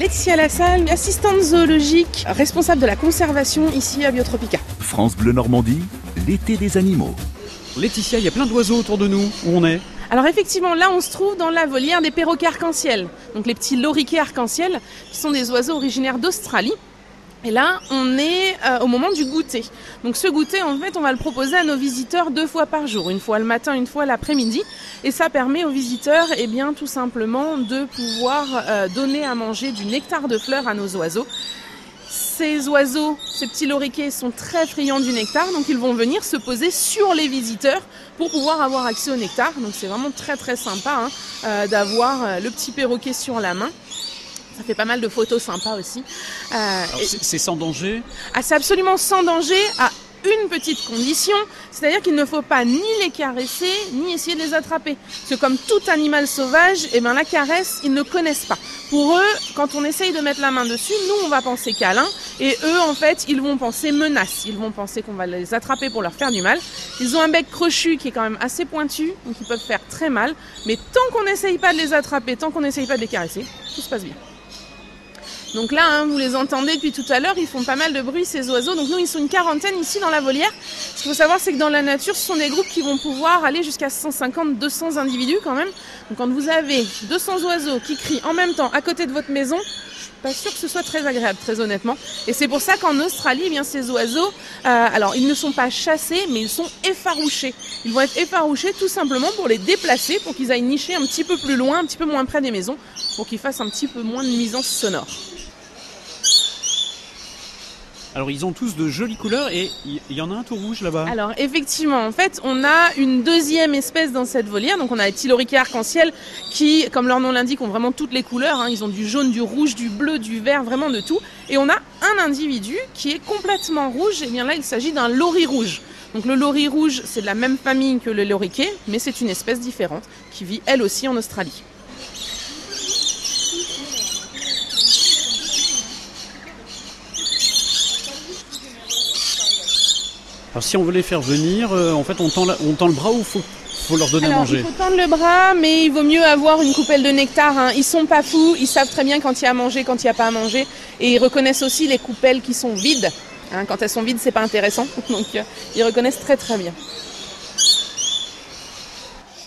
Laetitia Lassalle, assistante zoologique, responsable de la conservation ici à Biotropica. France Bleu Normandie, l'été des animaux. Laetitia, il y a plein d'oiseaux autour de nous. Où on est Alors effectivement, là on se trouve dans la volière des perroquets arc-en-ciel, donc les petits loriquets arc-en-ciel, qui sont des oiseaux originaires d'Australie. Et là, on est euh, au moment du goûter. Donc ce goûter, en fait, on va le proposer à nos visiteurs deux fois par jour, une fois le matin, une fois l'après-midi. Et ça permet aux visiteurs, eh bien, tout simplement, de pouvoir euh, donner à manger du nectar de fleurs à nos oiseaux. Ces oiseaux, ces petits loriquets sont très friands du nectar, donc ils vont venir se poser sur les visiteurs pour pouvoir avoir accès au nectar. Donc c'est vraiment très très sympa hein, euh, d'avoir le petit perroquet sur la main. Ça fait pas mal de photos sympas aussi. Euh, c'est sans danger? Ah, c'est absolument sans danger à une petite condition, c'est-à-dire qu'il ne faut pas ni les caresser, ni essayer de les attraper. Parce que comme tout animal sauvage, eh ben, la caresse, ils ne connaissent pas. Pour eux, quand on essaye de mettre la main dessus, nous, on va penser câlin, et eux, en fait, ils vont penser menace. Ils vont penser qu'on va les attraper pour leur faire du mal. Ils ont un bec crochu qui est quand même assez pointu, donc ils peuvent faire très mal. Mais tant qu'on n'essaye pas de les attraper, tant qu'on n'essaye pas de les caresser, tout se passe bien. Donc là, hein, vous les entendez depuis tout à l'heure, ils font pas mal de bruit ces oiseaux. Donc nous, ils sont une quarantaine ici dans la volière. Ce qu'il faut savoir, c'est que dans la nature, ce sont des groupes qui vont pouvoir aller jusqu'à 150, 200 individus quand même. Donc quand vous avez 200 oiseaux qui crient en même temps à côté de votre maison, pas sûr que ce soit très agréable, très honnêtement. Et c'est pour ça qu'en Australie, eh bien ces oiseaux, euh, alors ils ne sont pas chassés, mais ils sont effarouchés. Ils vont être effarouchés tout simplement pour les déplacer, pour qu'ils aillent nicher un petit peu plus loin, un petit peu moins près des maisons, pour qu'ils fassent un petit peu moins de nuisance sonore. Alors ils ont tous de jolies couleurs et il y, en a un tout rouge là-bas. Alors effectivement, en fait, on a une deuxième espèce dans cette volière. Donc on a les Tyloricae arc-en-ciel qui, comme leur nom l'indique, ont vraiment toutes les couleurs. hein. Ils ont du jaune, du rouge, du bleu, du vert, vraiment de tout. Et on a un individu qui est complètement rouge. Et bien là, il s'agit d'un lori rouge. Donc le lori rouge, c'est de la même famille que le loriquet, mais c'est une espèce différente qui vit elle aussi en Australie. Alors si on veut les faire venir, euh, en fait on tend, la- on tend le bras ou faut, faut leur donner à manger il faut tendre le bras, mais il vaut mieux avoir une coupelle de nectar. hein. Ils sont pas fous, ils savent très bien quand il y a à manger, quand il n'y a pas à manger, et ils reconnaissent aussi les coupelles qui sont vides. hein. Quand elles sont vides, c'est pas intéressant, donc euh, ils reconnaissent très très bien.